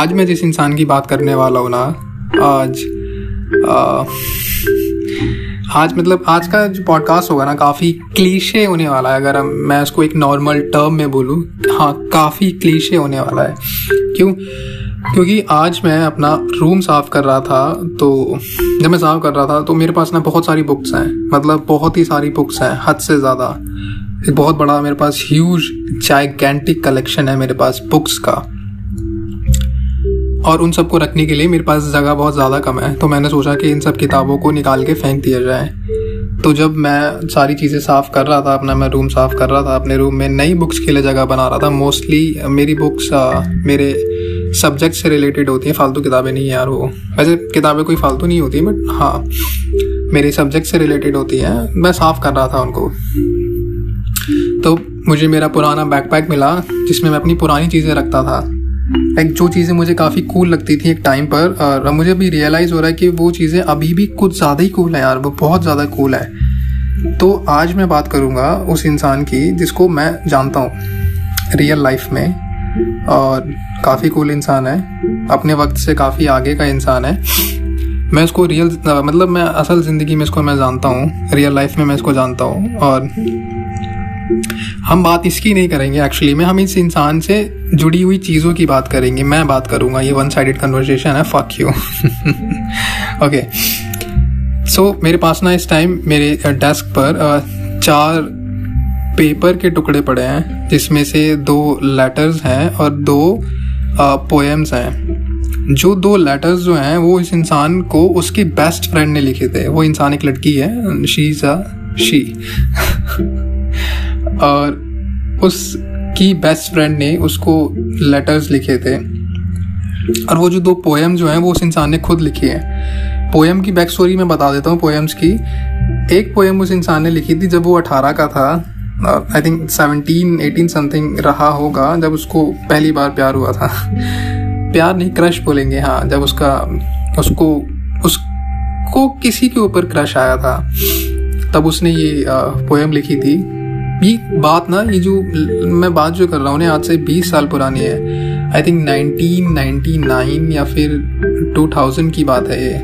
आज मैं जिस इंसान की बात करने वाला हूँ ना आज आ, आज मतलब आज का जो पॉडकास्ट होगा ना काफ़ी क्लीशे होने वाला है। अगर मैं उसको एक नॉर्मल टर्म में बोलूँ हाँ काफ़ी क्लीशे होने वाला है। क्यों? क्योंकि आज मैं अपना रूम साफ़ कर रहा था तो जब मैं साफ़ कर रहा था तो मेरे पास ना बहुत सारी बुक्स हैं। मतलब बहुत ही सारी बुक्स हैं हद से ज़्यादा। एक बहुत बड़ा मेरे पास ह्यूज जाइगेंटिक कलेक्शन है मेरे पास बुक्स का। और उन सबको रखने के लिए मेरे पास जगह बहुत ज़्यादा कम है। तो मैंने सोचा कि इन सब किताबों को निकाल के फेंक दिया जाए। तो जब मैं सारी चीज़ें साफ़ कर रहा था, अपना मैं रूम साफ़ कर रहा था, अपने रूम में नई बुक्स के लिए जगह बना रहा था। मोस्टली मेरी बुक्स मेरे सब्जेक्ट से रिलेटेड होती हैं, फालतू किताबें नहीं यार वो। वैसे किताबें कोई फालतू नहीं होती बट हाँ मेरे सब्जेक्ट से रिलेटेड होती हैं। मैं साफ़ कर रहा था उनको। तो मुझे मेरा पुराना बैकपैक मिला, जिसमें मैं अपनी पुरानी चीज़ें रखता था। लाइक जो चीज़ें मुझे काफ़ी कूल लगती थी एक टाइम पर और मुझे अभी रियलाइज़ हो रहा है कि वो चीज़ें अभी भी कुछ ज़्यादा ही कूल है यार, वो बहुत ज़्यादा कूल है। तो आज मैं बात करूँगा उस इंसान की जिसको मैं जानता हूँ रियल लाइफ में, और काफ़ी कूल इंसान है, अपने वक्त से काफ़ी आगे का इंसान है। मैं उसको रियल मतलब मैं असल ज़िंदगी में इसको मैं जानता हूँ रियल लाइफ में मैं इसको जानता हूँ, और हम बात इसकी नहीं करेंगे एक्चुअली में, हम इस इंसान से जुड़ी हुई चीज़ों की बात करेंगे, मैं बात करूँगा, ये वन साइडेड कन्वर्सेशन है फक यू ओके सो मेरे पास ना इस टाइम मेरे डेस्क पर चार पेपर के टुकड़े पड़े हैं, जिसमें से दो लेटर्स हैं और दो पोएम्स हैं. जो दो लेटर्स जो हैं, वो इस इंसान को उसकी बेस्ट फ्रेंड ने लिखे थे. वो इंसान एक लड़की है शी इज़ अ शी और उसकी बेस्ट फ्रेंड ने उसको लेटर्स लिखे थे। और वो जो दो पोएम जो हैं, वो उस इंसान ने खुद लिखे हैं। पोएम की बैक स्टोरी मैं बता देता हूँ पोएम्स की। एक पोएम उस इंसान ने लिखी थी जब वो अठारह का था। I think seventeen eighteen something रहा होगा, जब उसको पहली बार प्यार हुआ था। प्यार नहीं क्रश बोलेंगे हाँ जब उसका, उसको उसको किसी के ऊपर क्रश आया था। तब उसने ये पोएम लिखी थी। ये बात ना ये जो मैं बात जो कर रहा हूँ आज से 20 साल पुरानी है। आई थिंक 1999 या फिर 2000 की बात है ये।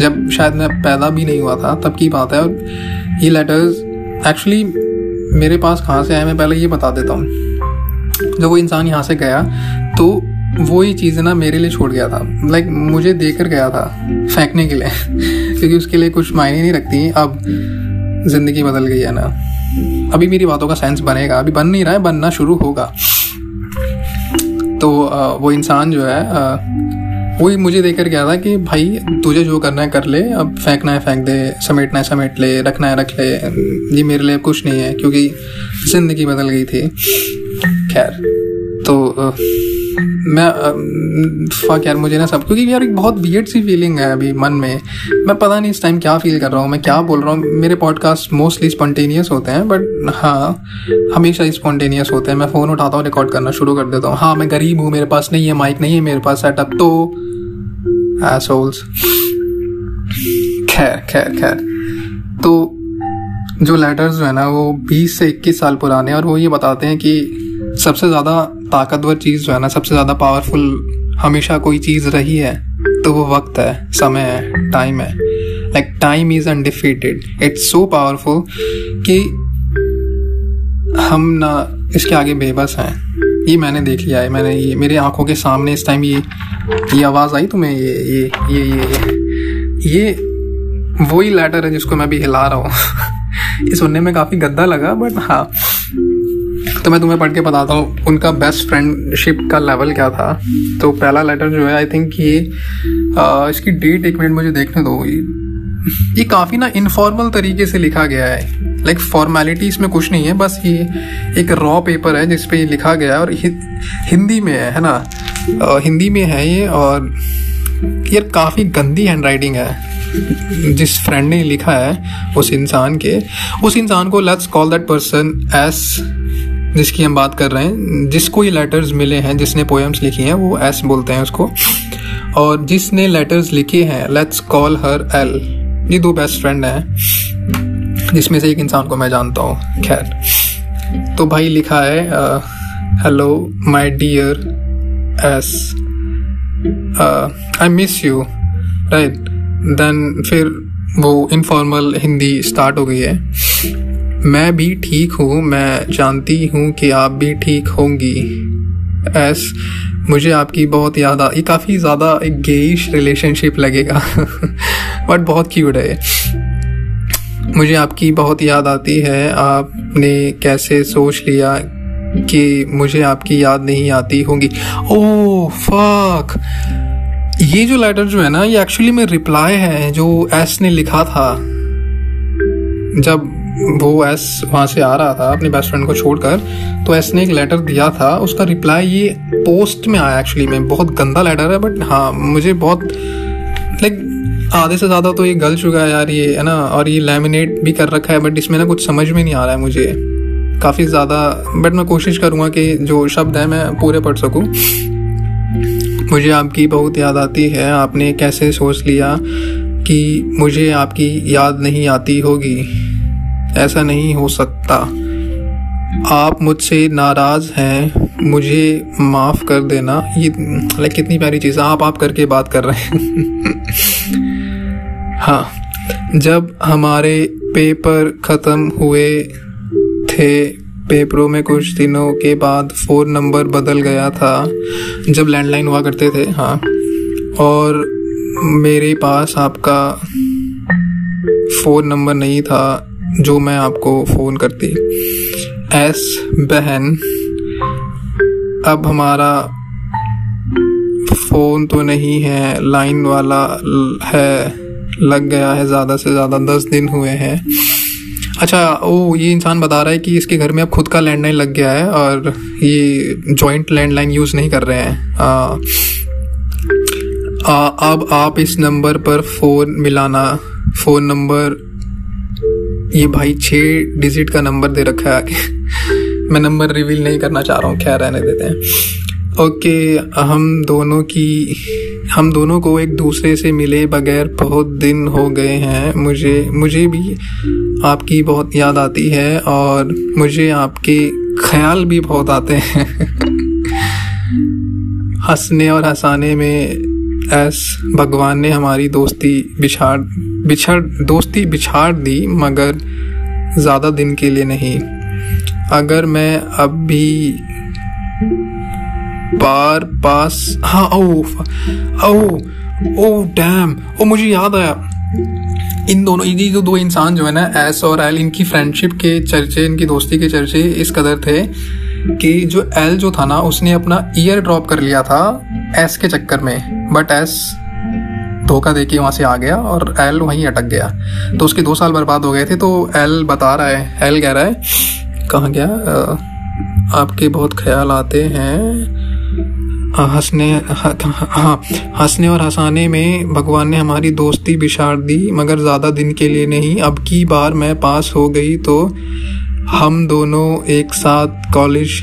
जब शायद मैं पैदा भी नहीं हुआ था तब की बात है। और ये लेटर्स एक्चुअली मेरे पास कहाँ से आए मैं पहले ये बता देता हूँ। जब वो इंसान यहाँ से गया तो वो ये चीज़ ना मेरे लिए छोड़ गया था। लाइक like, मुझे देकर गया था फेंकने के लिए। क्योंकि उसके लिए कुछ मायने नहीं रखती अब ज़िंदगी बदल गई है ना। अभी मेरी बातों का सेंस बनेगा। अभी बन नहीं रहा है, बनना शुरू होगा। तो वो इंसान जो है वही मुझे देख कर गया था कि भाई, तुझे जो करना है कर ले। अब फेंकना है, फेंक दे, समेटना है, समेट ले, रखना है, रख ले। ये मेरे लिए कुछ नहीं है, क्योंकि ज़िंदगी बदल गई थी। खैर तो मैं फक यार, मुझे ना सब, क्योंकि यार एक बहुत वियर्ड सी फीलिंग है अभी मन में। मैं पता नहीं इस टाइम क्या फील कर रहा हूँ, मैं क्या बोल रहा हूँ। मेरे पॉडकास्ट मोस्टली स्पॉन्टेनियस होते हैं बट हाँ हमेशा ही स्पॉन्टेनियस होते हैं। मैं फ़ोन उठाता हूँ रिकॉर्ड करना शुरू कर देता हूँ। हाँ मैं गरीब हूँ, मेरे पास नहीं है माइक नहीं है मेरे पास सेटअप तो एसोल्स खैर खैर खैर। तो जो लेटर्स जो है ना, वो 20 से 21 साल पुराने और वो ये बताते हैं कि सबसे ज़्यादा ताकतवर चीज़ जो है ना, सबसे ज़्यादा पावरफुल हमेशा कोई चीज़ रही है तो वो वक्त है, समय है टाइम है। Like time is undefeated it's so powerful कि हम ना इसके आगे बेबस हैं। ये मैंने देख लिया है, मैंने ये, मेरे आँखों के सामने इस टाइम ये ये आवाज़ आई तुम्हें, ये ये ये ये ये। वही लेटर है जिसको मैं भी हिला रहा हूँ। ये सुनने में काफ़ी गद्दा लगा बट हाँ। तो मैं तुम्हें पढ़ के बताता हूँ उनका बेस्ट फ्रेंडशिप का लेवल क्या था। तो पहला लेटर जो है आई थिंक ये इसकी डेट एक मिनट मुझे देखने दो। ये काफ़ी ना इनफॉर्मल तरीके से लिखा गया है। लाइक फॉर्मेलिटी इसमें कुछ नहीं है बस ये एक रॉ पेपर है जिसपे ये लिखा गया है और हिंदी में है है ना? आ, हिंदी में है ये और यार काफ़ी गंदी हैंड राइटिंग है। जिस फ्रेंड ने लिखा है उस इंसान के उस इंसान को let's call that person S जिसकी हम बात कर रहे हैं, जिसको ये लेटर्स मिले हैं, जिसने पोएम्स लिखी हैं, वो एस बोलते हैं उसको। और जिसने लेटर्स लिखे हैं लेट्स कॉल हर एल ये दो बेस्ट फ्रेंड हैं, जिसमें से एक इंसान को मैं जानता हूँ। खैर तो भाई लिखा है hello my dear S I miss you right then फिर वो इनफॉर्मल हिंदी स्टार्ट हो गई है। मैं भी ठीक हूँ, मैं जानती हूँ कि आप भी ठीक होंगी। एस, मुझे आपकी बहुत याद आ, ये काफ़ी ज़्यादा एक गेइश रिलेशनशिप लगेगा। बट बहुत क्यूट है मुझे आपकी बहुत याद आती है, आपने कैसे सोच लिया कि मुझे आपकी याद नहीं आती होगी। ओ फक ये जो लेटर जो है ना, ये एक्चुअली में रिप्लाई है जो एस ने लिखा था। जब वो एस वहाँ से आ रहा था, अपने बेस्ट फ्रेंड को छोड़कर। तो एस ने एक लेटर दिया था, उसका रिप्लाई ये पोस्ट में आया एक्चुअली में। बहुत गंदा लेटर है बट हाँ मुझे बहुत लाइक आधे से ज़्यादा तो ये गल चुका है यार ये, है ना? और ये लेमिनेट भी कर रखा है बट इसमें ना कुछ समझ में नहीं आ रहा है मुझे। काफ़ी ज़्यादा बट मैं कोशिश करूँगा कि जो शब्द है मैं पूरे पढ़ सकूँ। मुझे आपकी बहुत याद आती है, आपने कैसे सोच लिया कि मुझे आपकी याद नहीं आती होगी? ऐसा नहीं हो सकता। आप मुझसे नाराज़ हैं, मुझे माफ़ कर देना। ये लाइक कितनी प्यारी चीज़ आप आप करके बात कर रहे हैं। हाँ जब हमारे पेपर ख़त्म हुए थे, पेपरों में कुछ दिनों के बाद फ़ोन नंबर बदल गया था, जब लैंडलाइन हुआ करते थे हाँ और मेरे पास आपका फ़ोन नंबर नहीं था जो मैं आपको फ़ोन करती। एस बहन अब हमारा फ़ोन तो नहीं है लाइन वाला है लग गया है ज़्यादा से ज़्यादा दस दिन हुए हैं। अच्छा ओ ये इंसान बता रहा है कि इसके घर में अब खुद का लैंडलाइन लग गया है और ये जॉइंट लैंडलाइन यूज़ नहीं कर रहे हैं। आ, आ, अब आप इस नंबर पर फ़ोन मिलाना फ़ोन नंबर ये भाई छः डिजिट का नंबर दे रखा है आगे। मैं नंबर रिवील नहीं करना चाह रहा हूँ खैर रहने देते हैं। ओके हम दोनों की, हम दोनों को एक दूसरे से मिले बगैर बहुत दिन हो गए हैं। मुझे मुझे भी आपकी बहुत याद आती है और मुझे आपके ख्याल भी बहुत आते हैं। हंसने और हंसाने में ऐस भगवान ने हमारी दोस्ती बिछाड़, बिछड़, दोस्ती बिछाड़ दी, मगर ज़्यादा दिन के लिए नहीं। अगर मैं अब भी बार पास हाँ ओ ओ ओ डैम ओ मुझे याद आया। इन दोनों, ये जो दो इंसान जो है ना, एस और एल, इनकी फ्रेंडशिप के चर्चे, इनकी दोस्ती के चर्चे इस कदर थे कि जो एल जो था ना, उसने अपना ईयर ड्रॉप कर लिया था एस के चक्कर में। बट एस धोखा दे के वहाँ से आ गया और एल वहीं अटक गया। तो उसके दो साल बर्बाद हो गए थे तो एल बता रहा है एल कह रहा है, कहाँ गया? आपके बहुत ख्याल आते हैं। हंसने हाँ हंसने और हंसाने में भगवान ने हमारी दोस्ती बिछाड़ दी, मगर ज़्यादा दिन के लिए नहीं। अब की बार मैं पास हो गई तो हम दोनों एक साथ कॉलेज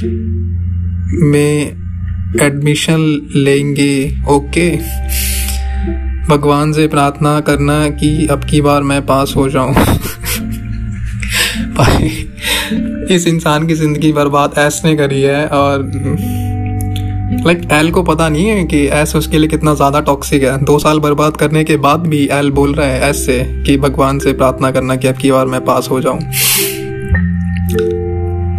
में एडमिशन लेंगे ओके भगवान से प्रार्थना करना कि अब की बार मैं पास हो जाऊँ। भाई इस इंसान की ज़िंदगी बर्बाद ऐस ने करी है और लाइक like, एल को पता नहीं है कि एस उसके लिए कितना ज़्यादा टॉक्सिक है। दो साल बर्बाद करने के बाद भी एल बोल रहा है ऐस से कि भगवान से प्रार्थना करना कि अब की बार मैं पास हो जाऊँ।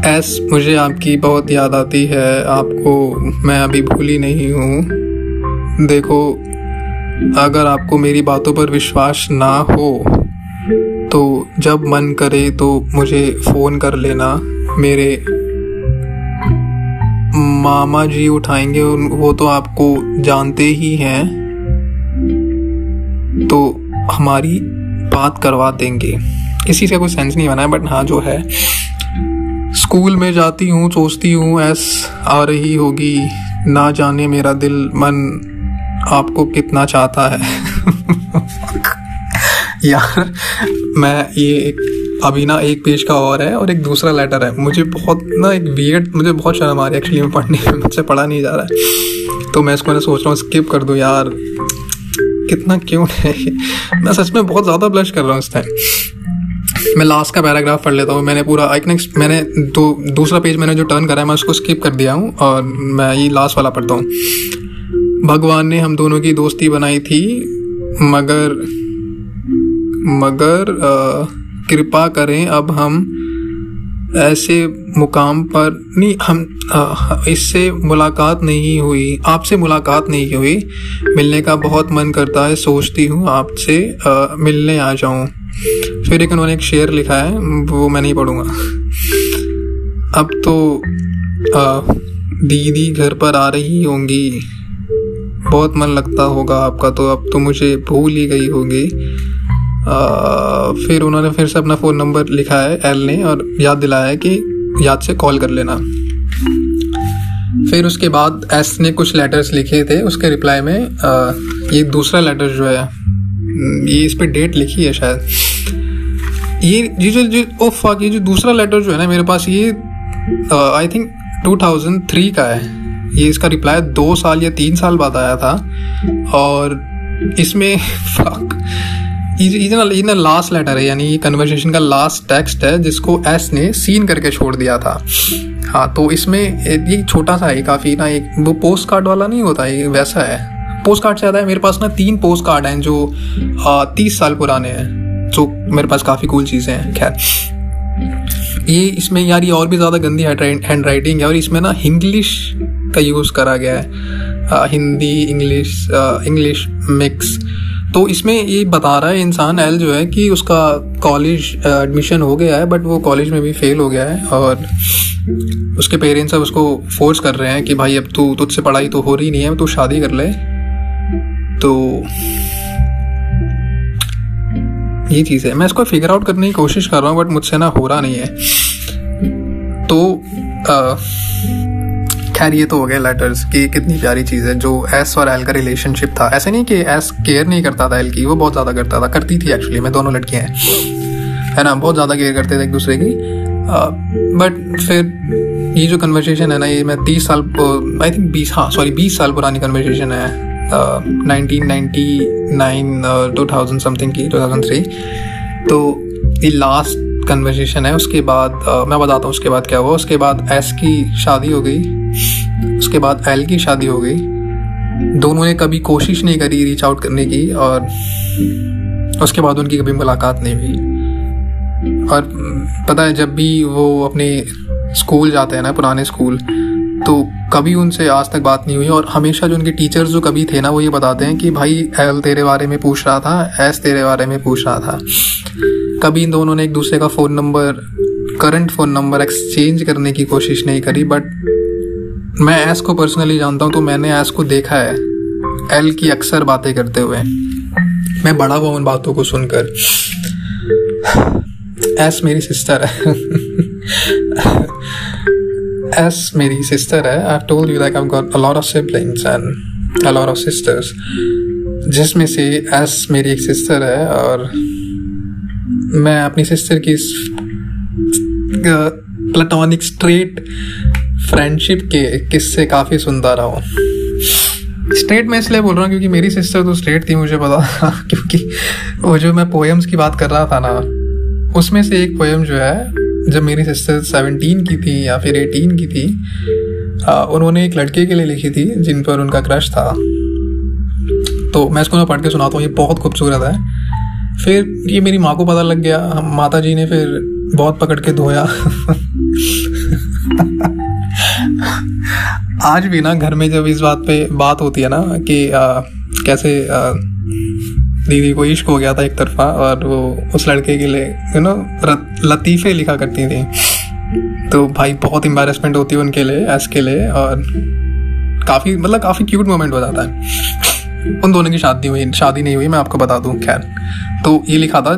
एस मुझे आपकी बहुत याद आती है। आपको मैं अभी भूली नहीं हूँ। देखो, अगर आपको मेरी बातों पर विश्वास ना हो तो जब मन करे तो मुझे फ़ोन कर लेना। मेरे मामा जी उठाएँगे वो तो आपको जानते ही हैं। तो हमारी बात करवा देंगे। इस से कोई सेंस नहीं बना है बट हाँ जो है। स्कूल में जाती हूँ, सोचती हूँ, ऐस आ रही होगी। ना जाने मेरा दिल, मन आपको कितना चाहता है। यार, मैं ये एक, अभी ना एक पेज का और है और एक दूसरा लेटर है। मुझे बहुत ना एक वियर्ड मुझे बहुत शर्म आ रही है एक्चुअली में पढ़ने में, मुझसे पढ़ा नहीं जा रहा है। तो मैं इसको ना सोच रहा हूँ स्किप कर दूँ। यार, कितना क्यूट है मैं सच में बहुत ज़्यादा ब्लश कर रहा हूँ इस टाइम मैं लास्ट का पैराग्राफ पढ़ लेता हूँ। मैंने पूरा एक नेक्स्ट मैंने दो, दूसरा पेज मैंने जो टर्न करा है, मैं उसको स्किप कर दिया हूँ और मैं ये लास्ट वाला पढ़ता हूँ। भगवान ने हम दोनों की दोस्ती बनाई थी, मगर मगर कृपा करें अब हम ऐसे मुकाम पर, नहीं, हम इससे मुलाकात नहीं हुई, आपसे मुलाकात नहीं हुई। मिलने का बहुत मन करता है, सोचती हूँ आपसे मिलने आ जाऊँ। फिर एक उन्होंने एक शेर लिखा है वो मैं नहीं पढ़ूँगा। अब तो आ, दीदी घर पर आ रही होंगी। बहुत मन लगता होगा आपका तो अब तो मुझे भूल ही गई होगी। फिर उन्होंने फिर से अपना फ़ोन नंबर लिखा है एल ने और याद दिलाया कि याद से कॉल कर लेना। फिर उसके बाद एस ने कुछ लेटर्स लिखे थे उसके रिप्लाई में आ, ये दूसरा लेटर जो है ये इस पर डेट लिखी है शायद। ये ये जो जो ओ फक ये जो दूसरा लेटर जो है ना मेरे पास ये आई थिंक 2003 का है। ये इसका रिप्लाई दो साल या तीन साल बाद आया था। और इसमें फक इतना ना लास्ट लेटर है, यानी कन्वर्सेशन का लास्ट टेक्स्ट है, जिसको एस ने सीन करके छोड़ दिया था। हाँ तो इसमें, ये छोटा सा है काफ़ी ना एक वो पोस्ट कार्ड वाला नहीं होता, ये वैसा है। पोस्ट कार्ड से ज़्यादा है। मेरे पास ना तीन पोस्ट कार्ड हैं जो तीस साल पुराने हैं। जो मेरे पास काफ़ी कूल चीज़ें हैं। खैर ये इसमें यार ये और भी ज़्यादा गंदी हैंड राइटिंग है और इसमें ना इंग्लिश का यूज़ करा गया है। आ, हिंदी इंग्लिश इंग्लिश मिक्स तो इसमें ये बता रहा है इंसान एल जो है कि उसका कॉलेज एडमिशन हो गया है बट वो कॉलेज में भी फेल हो गया है और उसके पेरेंट्स अब उसको फोर्स कर रहे हैं कि भाई अब तू तुझसे पढ़ाई तो हो रही नहीं है तू शादी कर ले। तो ये चीज़ है। मैं इसको फिगर आउट करने की कोशिश कर रहा हूँ बट मुझसे ना हो रहा नहीं है। तो खैर, ये तो हो गया लेटर्स की कितनी प्यारी चीज़ है, जो एस और एल का रिलेशनशिप था। ऐसे नहीं कि एस केयर नहीं करता था एल की, वो बहुत ज़्यादा करता था। करती थी एक्चुअली मैं दोनों लड़कियाँ हैं। है ना? बहुत ज़्यादा केयर करते थे एक दूसरे की। बट फिर ये जो कन्वर्सेशन है ना, ये मैं तीस साल आई थिंक बीस हाँ सॉरी बीस साल पुरानी कन्वर्सेशन है। Nineteen ninety nine two thousand something की टू थाउज़ेंड थ्री तो ये लास्ट कन्वर्सेशन है उसके बाद uh, मैं बताता हूँ उसके बाद क्या हुआ। उसके बाद एस की शादी हो गई। उसके बाद एल की शादी हो गई। दोनों ने कभी कोशिश नहीं करी रीच आउट करने की और उसके बाद उनकी कभी मुलाकात नहीं हुई। और पता है जब भी वो अपने स्कूल जाते हैं ना पुराने स्कूल तो कभी उनसे आज तक बात नहीं हुई और हमेशा जो उनके टीचर्स जो कभी थे ना, वो ये बताते हैं कि भाई, एल तेरे बारे में पूछ रहा था, एस तेरे बारे में पूछ रहा था। कभी इन दोनों ने एक दूसरे का phone number current phone number exchange करने की कोशिश नहीं करी बट मैं एस को पर्सनली जानता हूँ तो मैंने एस को देखा है। एल की अक्सर बातें करते हुए। मैं बड़ा हुआ उन बातों को सुनकर। एस मेरी सिस्टर है। एस मेरी सिस्टर है I told you like I got a lot of siblings and a lot of sisters जिसमें से एस मेरी एक सिस्टर है और मैं अपनी सिस्टर की प्लेटोनिक स्ट्रेट फ्रेंडशिप के किस्से काफ़ी सुनता रहा हूँ। स्ट्रेट में इसलिए बोल रहा हूँ क्योंकि मेरी सिस्टर तो स्ट्रेट थी, मुझे पता क्योंकि वो जो मैं पोएम्स की बात कर रहा था ना, उसमें से एक पोएम जो है जब मेरी सिस्टर सेवनटीन की थी या फिर एटीन की थी आ, उन्होंने एक लड़के के लिए लिखी थी जिन पर उनका क्रश था। तो मैं इसको ना पढ़ के सुनाता हूँ ये बहुत खूबसूरत है। फिर ये मेरी माँ को पता लग गया माता जी ने फिर बहुत पकड़ के धोया। आज भी ना घर में जब इस बात पे बात होती है ना कि आ, कैसे आ, दीदी को इश्क हो गया था एक तरफा और वो उस लड़के के लिए यू नो लतीफ़े लिखा करती थी। तो भाई बहुत एम्बेरसमेंट होती है उनके लिए एस के लिए और काफ़ी मतलब काफ़ी क्यूट मोमेंट हो जाता है। उन दोनों की शादी हुई, शादी नहीं हुई, मैं आपको बता दूँ, खैर। तो ये लिखा था,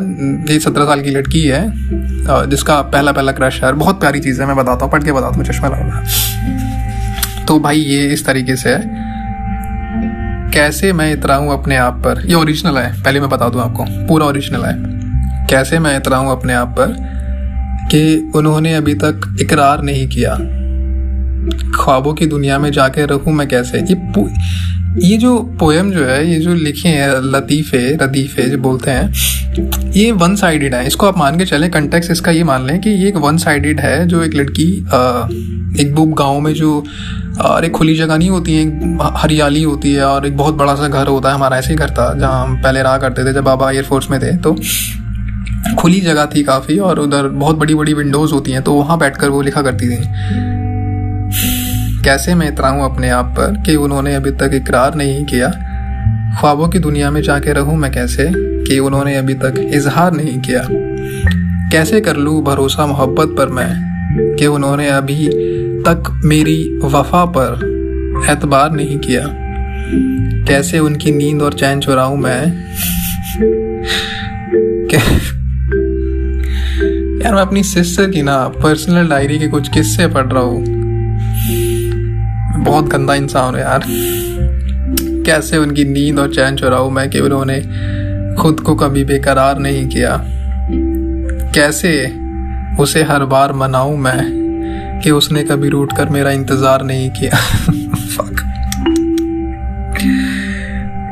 ये सत्रह साल की लड़की है जिसका पहला पहला क्रश है बहुत प्यारी चीज़ है, मैं बताता हूँ, पढ़ के बताता हूँ, चश्मा लगाना। तो भाई ये इस तरीके से है। कैसे मैं इतरा इतराऊँ अपने आप पर? ये ओरिजिनल है। पहले मैं बता दूँ आपको। पूरा ओरिजिनल है। कैसे मैं इतरा इतराऊँ अपने आप पर कि उन्होंने अभी तक इकरार नहीं किया? ख्वाबों की दुनिया में जाके रहूँ मैं कैसे? ये ये जो पोएम जो है, ये जो लिखे हैं, लतीफ़े, रदीफ़े जो बोलते हैं, ये वन साइडेड है। इसको आप मान के चलें कंटेक्स इसका ये मान लें कि ये एक वन साइडेड है, जो एक लड़की एक बुक गाँव में जो और एक खुली जगह नहीं होती है हरियाली होती है और एक बहुत बड़ा सा घर होता है हमारा ऐसे ही घर था, जहाँ हम पहले रहा करते थे जब बाबा एयरफोर्स में थे। तो खुली जगह थी काफ़ी और उधर बहुत बड़ी बड़ी विंडोज़ होती हैं तो वहाँ बैठकर वो लिखा करती थी। कैसे मैं इतराऊँ अपने आप पर कि उन्होंने अभी तक इकरार नहीं किया? ख्वाबों की दुनिया में जाके रहूँ मैं कैसे कि उन्होंने अभी तक इजहार नहीं किया? कैसे कर लूँ भरोसा मोहब्बत पर मैं कि उन्होंने अभी तक मेरी वफा पर एतबार नहीं किया? कैसे उनकी नींद और चैन चुराऊँ मैं? यार मैं अपनी सिस्टर की ना पर्सनल डायरी के कुछ किस्से पढ़ रहा हूँ। बहुत गंदा इंसान हूँ यार। कैसे उनकी नींद और चैन चुराऊ मैं कि उन्होंने खुद को कभी बेकरार नहीं किया? कैसे उसे हर बार मनाऊं मैं कि उसने कभी रूट कर मेरा इंतज़ार नहीं किया? फक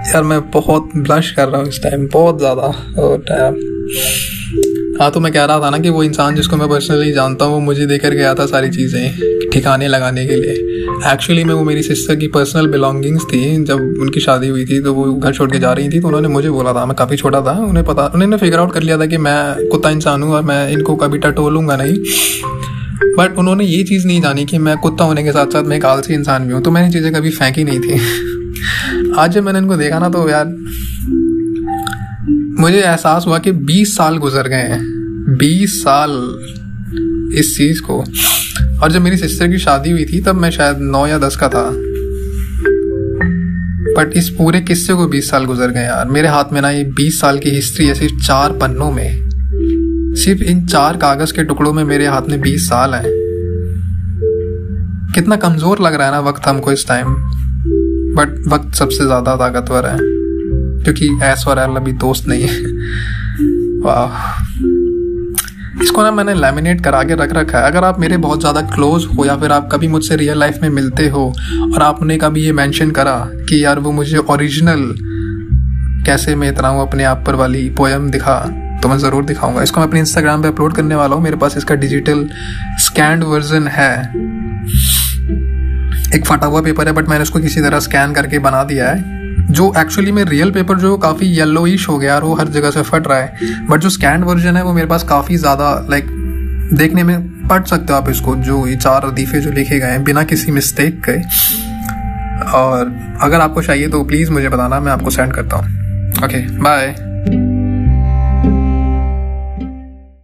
यार, मैं बहुत ब्लश कर रहा हूँ इस टाइम बहुत ज़्यादा, और हाँ तो मैं कह रहा था ना कि वो इंसान जिसको मैं पर्सनली जानता हूँ, वो मुझे देकर गया था सारी चीज़ें ठिकाने लगाने के लिए। एक्चुअली में, वो मेरी सिस्टर की पर्सनल बिलोंगिंग्स थी। जब उनकी शादी हुई थी तो वो घर छोड़ के जा रही थी तो उन्होंने मुझे बोला था। मैं काफ़ी छोटा था, उन्हें पता, उन्होंने फिगर आउट कर लिया था कि मैं कुत्ता इंसान हूँ और मैं इनको कभी टटोलूँगा नहीं। बट उन्होंने ये चीज़ नहीं जानी कि मैं कुत्ता होने के साथ साथ मैं एक आलसी इंसान भी हूँ। तो मैंने चीज़ें कभी फेंकी नहीं थी। आज जब मैंने इनको देखा ना तो यार मुझे एहसास हुआ कि 20 साल गुजर गए हैं। 20 साल इस चीज़ को। और जब मेरी सिस्टर की शादी हुई थी, तब मैं शायद नौ या दस का था। बट इस पूरे किस्से को 20 साल गुजर गए यार। मेरे हाथ में ना ये 20 साल की हिस्ट्री है सिर्फ़ चार पन्नों में। सिर्फ़ इन चार कागज़ के टुकड़ों में मेरे हाथ में 20 साल हैं। कितना कमज़ोर लग रहा है ना वक्त हमको इस टाइम बट वक्त सबसे ज़्यादा ताकतवर है। क्योंकि ऐश्वर्या अभी दोस्त नहीं है। वाह। इसको ना मैंने लेमिनेट करा के रख रखा है। अगर आप मेरे बहुत ज़्यादा क्लोज हो या फिर आप कभी मुझसे रियल लाइफ में मिलते हो और आपने कभी ये मेंशन करा कि यार वो मुझे ओरिजिनल कैसे मैं इतना हूँ, अपने आप पर वाली पोएम दिखा तो मैं ज़रूर दिखाऊँगा। इसको मैं अपने इंस्टाग्राम पे अपलोड करने वाला हूँ। मेरे पास इसका डिजिटल स्कैंड वर्जन है। एक फटा हुआ पेपर है बट मैंने उसको किसी तरह स्कैन करके बना दिया है। जो एक्चुअली में रियल पेपर जो काफ़ी येलोइश हो गया और वो हर जगह से फट रहा है। बट जो स्कैंड वर्जन है वो मेरे पास काफ़ी ज़्यादा लाइक देखने में पढ़ सकते हो आप इसको, जो ये चार लतीफ़े जो लिखे गए हैं, बिना किसी मिस्टेक के। और अगर आपको चाहिए तो प्लीज़ मुझे बताना, मैं आपको सेंड करता हूँ। Okay bye